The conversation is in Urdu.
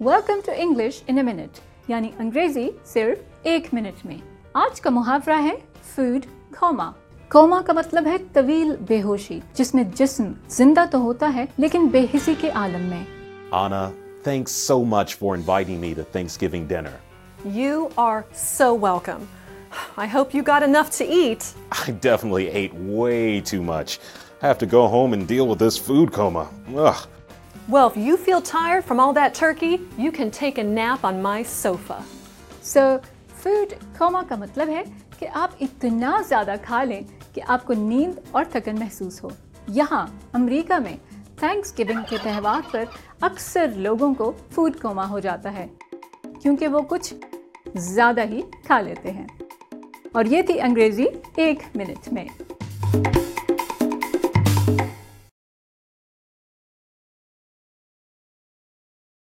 Welcome to English in a minute یعنی انگریزی صرف ایک منٹ میں. آج کا محاورہ ہے فوڈ کھوما کوما کا مطلب ہے طویل بے ہوشی جس میں جسم زندہ تو ہوتا ہے لیکن بے حسی کے عالم میں. Anna thank so much for inviting me the Thanksgiving dinner you are so welcome I hope you got enough to eat I definitely ate way too much I have to go home and deal with this food coma Well, if you feel tired from all that turkey, you can take a nap on my sofa. So food coma کا مطلب ہے کہ آپ اتنا زیادہ کھا لیں کہ آپ کو نیند اور تھکن محسوس ہو یہاں امریکہ میں تھینکس گونگ کے تہوار پر اکثر لوگوں کو فوڈ کوما ہو جاتا ہے کیونکہ وہ کچھ زیادہ ہی کھا لیتے ہیں اور یہ تھی انگریزی ایک منٹ میں